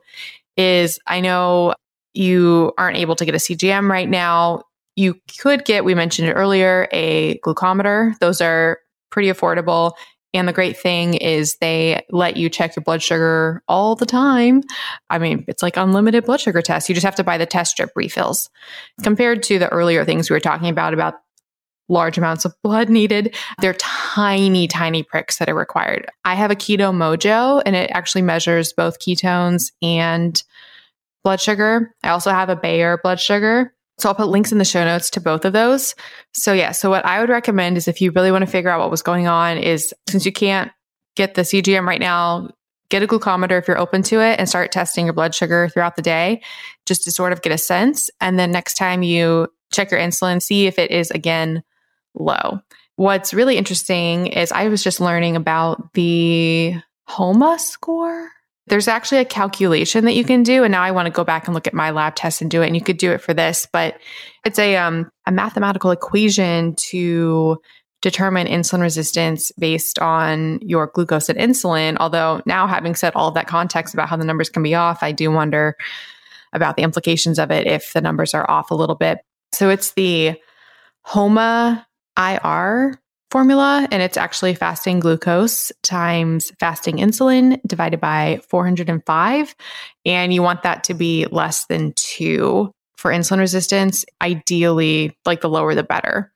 is, I know you aren't able to get a CGM right now. You could get, we mentioned it earlier, a glucometer. Those are pretty affordable. And the great thing is they let you check your blood sugar all the time. I mean, it's like unlimited blood sugar tests. You just have to buy the test strip refills. Compared to the earlier things we were talking about, about large amounts of blood needed, they're tiny, tiny pricks that are required. I have a Keto Mojo and it actually measures both ketones and blood sugar. I also have a Bayer blood sugar so I'll put links in the show notes to both of those. So yeah, so what I would recommend is if you really want to figure out what was going on is since you can't get the CGM right now, get a glucometer if you're open to it and start testing your blood sugar throughout the day just to sort of get a sense. And then next time you check your insulin, see if it is again low. What's really interesting is I was just learning about the HOMA score. There's actually a calculation that you can do. And now I want to go back and look at my lab test and do it. And you could do it for this, but it's a, um, a mathematical equation to determine insulin resistance based on your glucose and insulin. Although now having said all of that context about how the numbers can be off, I do wonder about the implications of it if the numbers are off a little bit. So it's the HOMA IR formula, and it's actually fasting glucose times fasting insulin divided by 405. And you want that to be less than two for insulin resistance. Ideally, like the lower the better.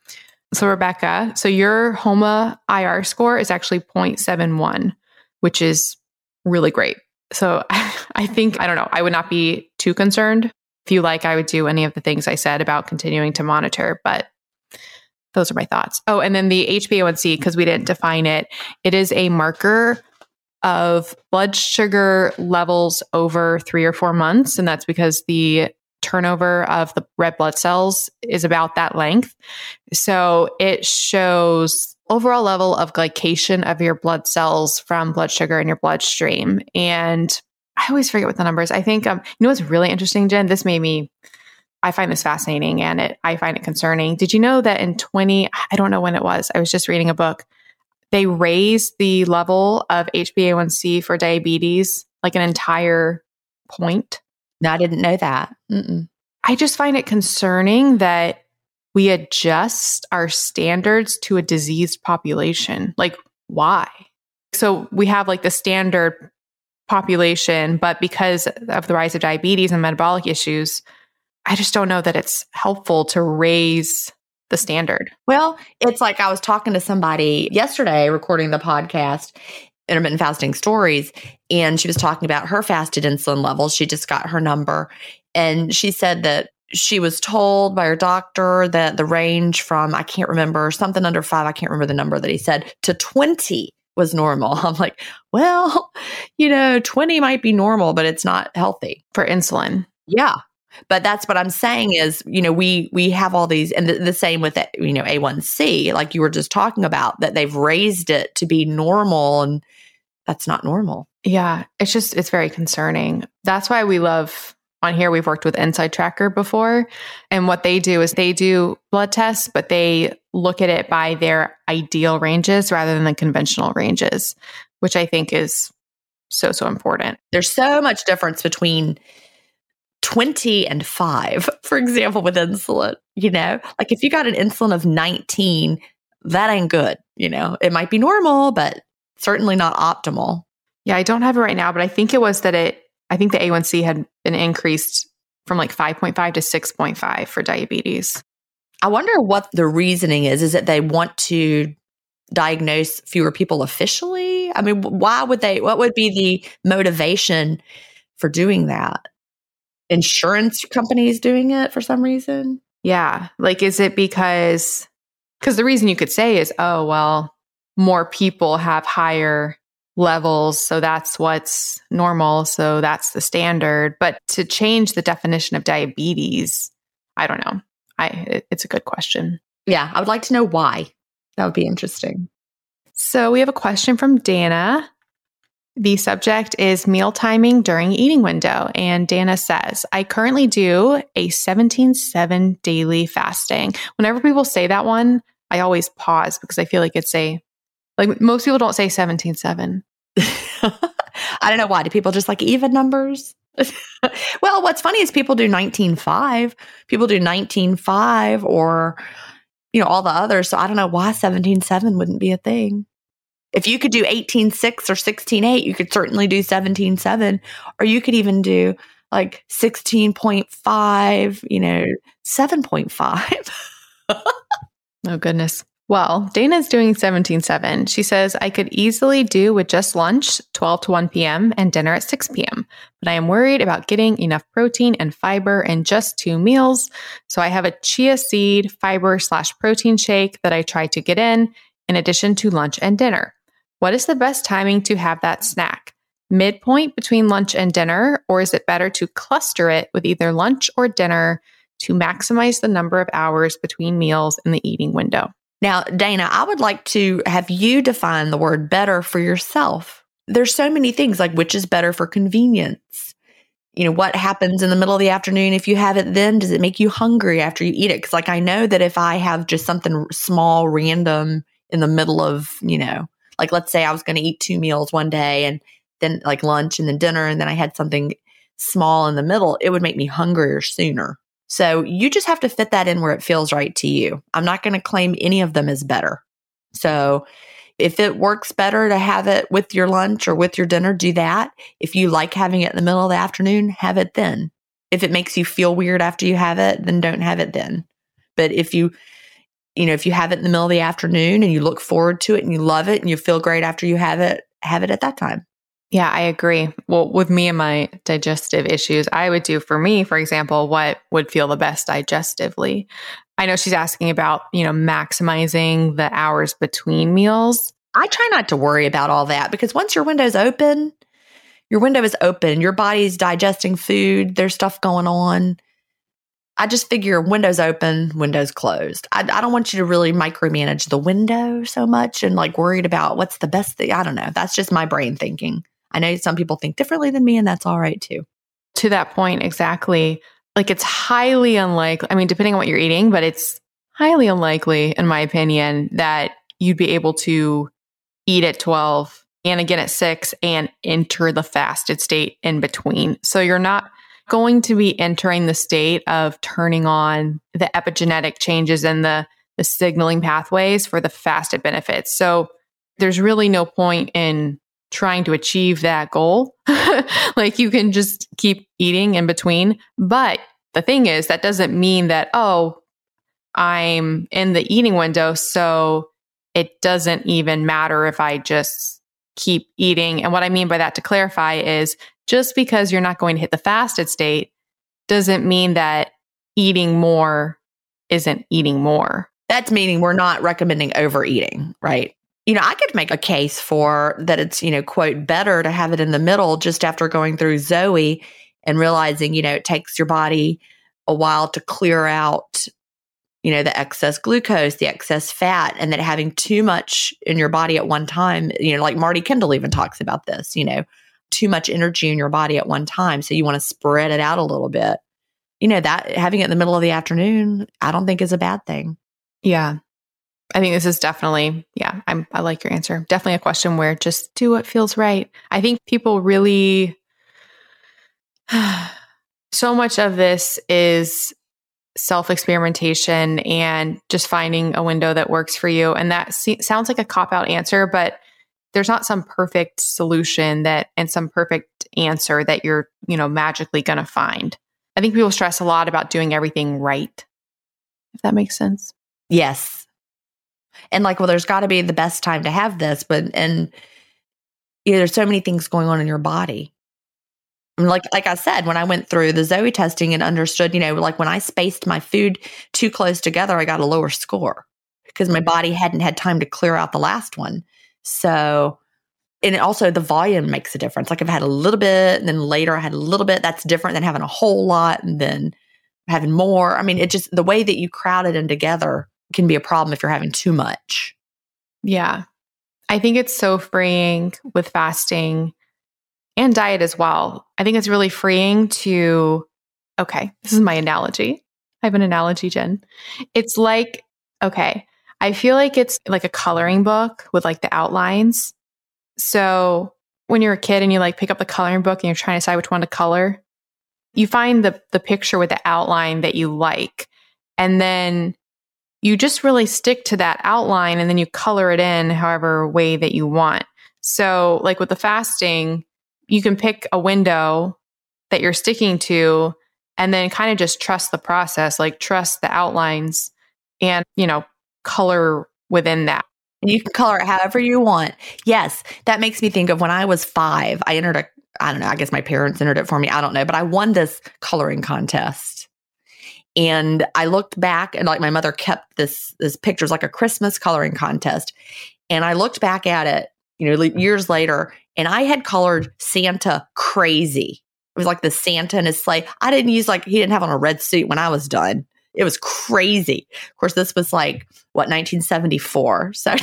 So, Rebecca, so your HOMA IR score is actually 0.71, which is really great. So, [LAUGHS] I think, I don't know, I would not be too concerned. If you like, I would do any of the things I said about continuing to monitor, but those are my thoughts. Oh, and then the HbA1c, because we didn't define it, it is a marker of blood sugar levels over three or four months. And that's because the turnover of the red blood cells is about that length. So it shows overall level of glycation of your blood cells from blood sugar in your bloodstream. And I always forget what the number is. I think, um, you know what's really interesting, Gin? This made me I find this fascinating and it, I find it concerning. Did you know that in 20, I don't know when it was, I was just reading a book, they raised the level of HbA1c for diabetes like an entire point? No, I didn't know that. Mm-mm. I just find it concerning that we adjust our standards to a diseased population. Like, why? So we have like the standard population, but because of the rise of diabetes and metabolic issues, I just don't know that it's helpful to raise the standard. Well, it's like I was talking to somebody yesterday recording the podcast, Intermittent Fasting Stories, and she was talking about her fasted insulin levels. She just got her number. And she said that she was told by her doctor that the range from, I can't remember, something under five, I can't remember the number that he said, to 20 was normal. [LAUGHS] I'm like, well, you know, 20 might be normal, but it's not healthy for insulin. Yeah but that's what i'm saying is you know we we have all these and the, the, same with you know a1c like you were just talking about that they've raised it to be normal and that's not normal. Yeah it's just it's very concerning. That's why we love on here we've worked with Inside Tracker before and what they do is they do blood tests but they look at it by their ideal ranges rather than the conventional ranges which i think is so so important. There's so much difference between 20 and 5, for example, with insulin, you know? Like if you got an insulin of 19, that ain't good, you know? It might be normal, but certainly not optimal. Yeah, I don't have it right now, but I think it was that it I think the A1C had been increased from like 5.5 to 6.5 for diabetes. I wonder what the reasoning is. Is it they want to diagnose fewer people officially? I mean, why would they what would be the motivation for doing that? Insurance companies doing it for some reason? Yeah. Like, is it because, because the reason you could say is, oh, well, more people have higher levels. So that's what's normal. So that's the standard. But to change the definition of diabetes, I don't know. I, it's a good question. Yeah. I would like to know why. That would be interesting. So we have a question from Dana. The subject is meal timing during eating window. And Dana says, I currently do a 17 7 daily fasting. Whenever people say that one, I always pause because I feel like it's a, like most people don't say 17 7. [LAUGHS] I don't know why. Do people just like even numbers? [LAUGHS] well, what's funny is people do 19.5. People do 19.5 or, you know, all the others. So I don't know why 17.7 wouldn't be a thing if you could do 18.6 or 16.8, you could certainly do 17.7, or you could even do like 16.5, you know, 7.5. [LAUGHS] oh, goodness. Well, Dana's doing 17.7. She says, I could easily do with just lunch, 12 to 1 p.m., and dinner at 6 p.m., but I am worried about getting enough protein and fiber in just two meals. So I have a chia seed fiber slash protein shake that I try to get in, in addition to lunch and dinner. What is the best timing to have that snack? Midpoint between lunch and dinner, or is it better to cluster it with either lunch or dinner to maximize the number of hours between meals in the eating window? Now, Dana, I would like to have you define the word better for yourself. there's so many things like which is better for convenience. You know, what happens in the middle of the afternoon if you have it then? Does it make you hungry after you eat it? Because, like, I know that if I have just something small, random in the middle of, you know, like let's say I was going to eat two meals one day and then like lunch and then dinner, and then I had something small in the middle, it would make me hungrier sooner. So you just have to fit that in where it feels right to you. I'm not going to claim any of them is better. So if it works better to have it with your lunch or with your dinner, do that. If you like having it in the middle of the afternoon, have it then. If it makes you feel weird after you have it, then don't have it then. But if you, you know, if you have it in the middle of the afternoon and you look forward to it and you love it and you feel great after you have it, have it at that time. Yeah, I agree. Well, with me and my digestive issues, I would do for me, for example, what would feel the best digestively. I know she's asking about, you know, maximizing the hours between meals. I try not to worry about all that because once your window's open, your window is open, your body's digesting food, there's stuff going on. I just figure windows open, windows closed. I, I, don't want you to really micromanage the window so much and like worried about what's the best thing. I don't know. That's just my brain thinking. I know some people think differently than me, and that's all right too. To that point, exactly. Like it's highly unlikely, I mean, depending on what you're eating, but it's highly unlikely, in my opinion, that you'd be able to eat at 12 and again at six and enter the fasted state in between. So you're not going to be entering the state of turning on the epigenetic changes and the, the signaling pathways for the fasted benefits. So there's really no point in trying to achieve that goal. [LAUGHS] like you can just keep eating in between. But the thing is, that doesn't mean that, oh, I'm in the eating window. So it doesn't even matter if I just keep eating. And what I mean by that to clarify is just because you're not going to hit the fasted state doesn't mean that eating more isn't eating more. That's meaning we're not recommending overeating, right? you know, I could make a case for that it's, you know, quote, better to have it in the middle just after going through Zoe and realizing, you know, it takes your body a while to clear out, you know, the excess glucose, the excess fat, and that having too much in your body at one time, you know, like Marty Kendall even talks about this, you know, too much energy in your body at one time. So you want to spread it out a little bit. You know, that having it in the middle of the afternoon, I don't think is a bad thing. Yeah. I think this is definitely, yeah, I'm, I like your answer. Definitely a question where just do what feels right. I think people really, [SIGHS] so much of this is self experimentation and just finding a window that works for you. And that se- sounds like a cop out answer, but there's not some perfect solution that and some perfect answer that you're, you know, magically going to find. I think people stress a lot about doing everything right. If that makes sense. Yes, and like well there's got to be the best time to have this but and you know, there's so many things going on in your body mean, like like I said, when I went through the Zoe testing and understood, you know, like when I spaced my food too close together, I got a lower score because my body hadn't had time to clear out the last one. So, and also the volume makes a difference. Like I've had a little bit, and then later I had a little bit. That's different than having a whole lot and then having more. I mean, it just the way that you crowd it in together can be a problem if you're having too much. Yeah. I think it's so freeing with fasting and diet as well. I think it's really freeing to, okay, this is my analogy. I have an analogy, Gin. It's like, okay, I feel like it's like a coloring book with like the outlines. So when you're a kid and you like pick up the coloring book and you're trying to decide which one to color, you find the the picture with the outline that you like. And then you just really stick to that outline and then you color it in however way that you want. So, like with the fasting, you can pick a window that you're sticking to and then kind of just trust the process, like trust the outlines and, you know, color within that. And you can color it however you want. Yes, that makes me think of when I was five. I entered a, I don't know, I guess my parents entered it for me. I don't know, but I won this coloring contest and I looked back and like my mother kept this this pictures like a Christmas coloring contest. And I looked back at it, you know, years later, and I had colored Santa crazy. It was like the Santa in his sleigh. I didn't use like he didn't have on a red suit when I was done. It was crazy. Of course, this was like what 1974. [LAUGHS] So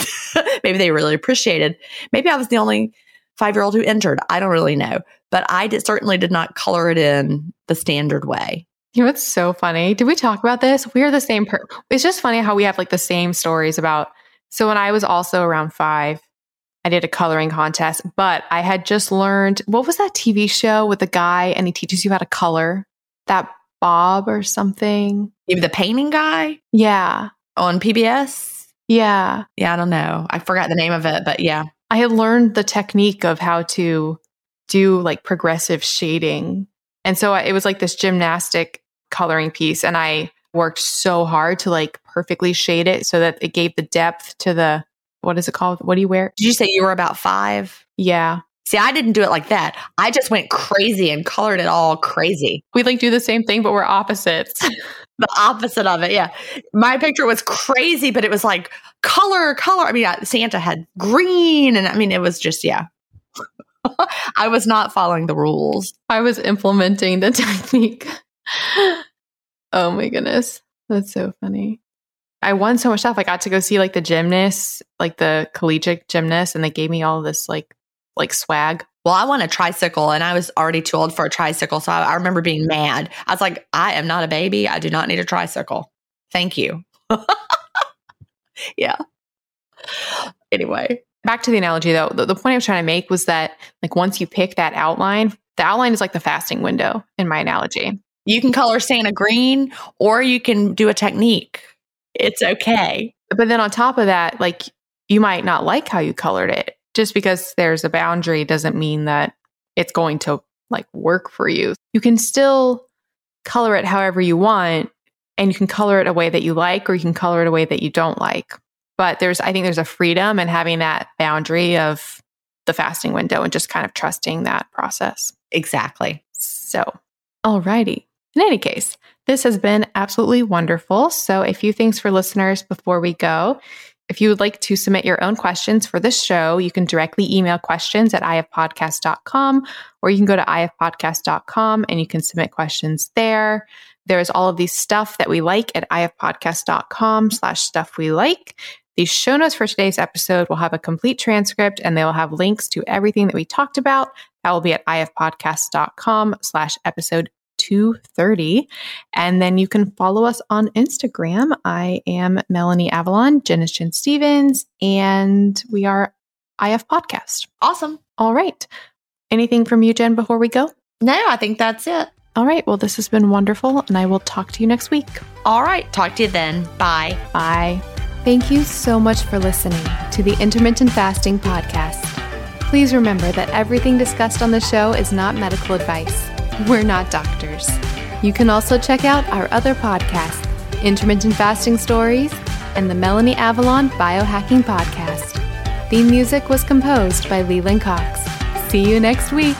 maybe they really appreciated. Maybe I was the only five year old who entered. I don't really know, but I did, certainly did not color it in the standard way. You know, it's so funny. Did we talk about this? We are the same. Per- it's just funny how we have like the same stories about. So when I was also around five, I did a coloring contest, but I had just learned what was that TV show with the guy and he teaches you how to color that Bob or something. Maybe the painting guy Yeah. on PBS. Yeah. Yeah, I don't know. I forgot the name of it, but yeah. I had learned the technique of how to do like progressive shading. And so it was like this gymnastic coloring piece. And I worked so hard to like perfectly shade it so that it gave the depth to the, what is it called? What do you wear? Did you say you were about five? Yeah. See, I didn't do it like that. I just went crazy and colored it all crazy. We like do the same thing, but we're opposites. [LAUGHS] The opposite of it. Yeah. My picture was crazy, but it was like color, color. I mean, uh, Santa had green. And I mean, it was just, yeah. [LAUGHS] I was not following the rules. I was implementing the [LAUGHS] technique. oh my goodness. That's so funny. I won so much stuff. I got to go see like the gymnasts, like the collegiate gymnasts, and they gave me all this like like swag. Well, I want a tricycle and I was already too old for a tricycle. So I, I remember being mad. I was like, I am not a baby. I do not need a tricycle. Thank you. [LAUGHS] yeah. Anyway, Back to the analogy though, the, the point I was trying to make was that like once you pick that outline, the outline is like the fasting window in my analogy. you can color Santa green or you can do a technique. It's okay. But then on top of that, like you might not like how you colored it. Just because there's a boundary doesn't mean that it's going to like work for you. You can still color it however you want and you can color it a way that you like or you can color it a way that you don't like. But there's I think there's a freedom in having that boundary of the fasting window and just kind of trusting that process. Exactly. So, alrighty. In any case, this has been absolutely wonderful. So, a few things for listeners before we go. If you would like to submit your own questions for this show, you can directly email questions at ifpodcast.com or you can go to ifpodcast.com and you can submit questions there. There's all of these stuff that we like at ifpodcast.com slash stuff we like. The show notes for today's episode will have a complete transcript and they will have links to everything that we talked about. That will be at ifpodcast.com slash episode 230. And then you can follow us on Instagram. I am Melanie Avalon, Gin is Gin Stephens, and we are IF Podcast. Awesome. All right. Anything from you, Gin, before we go? No, I think that's it. All right. Well, this has been wonderful, and I will talk to you next week. All right. Talk to you then. Bye. Bye. Thank you so much for listening to the Intermittent Fasting Podcast. Please remember that everything discussed on the show is not medical advice. We're not doctors. You can also check out our other podcasts, Intermittent Fasting Stories and the Melanie Avalon Biohacking Podcast. Theme music was composed by Leland Cox. See you next week.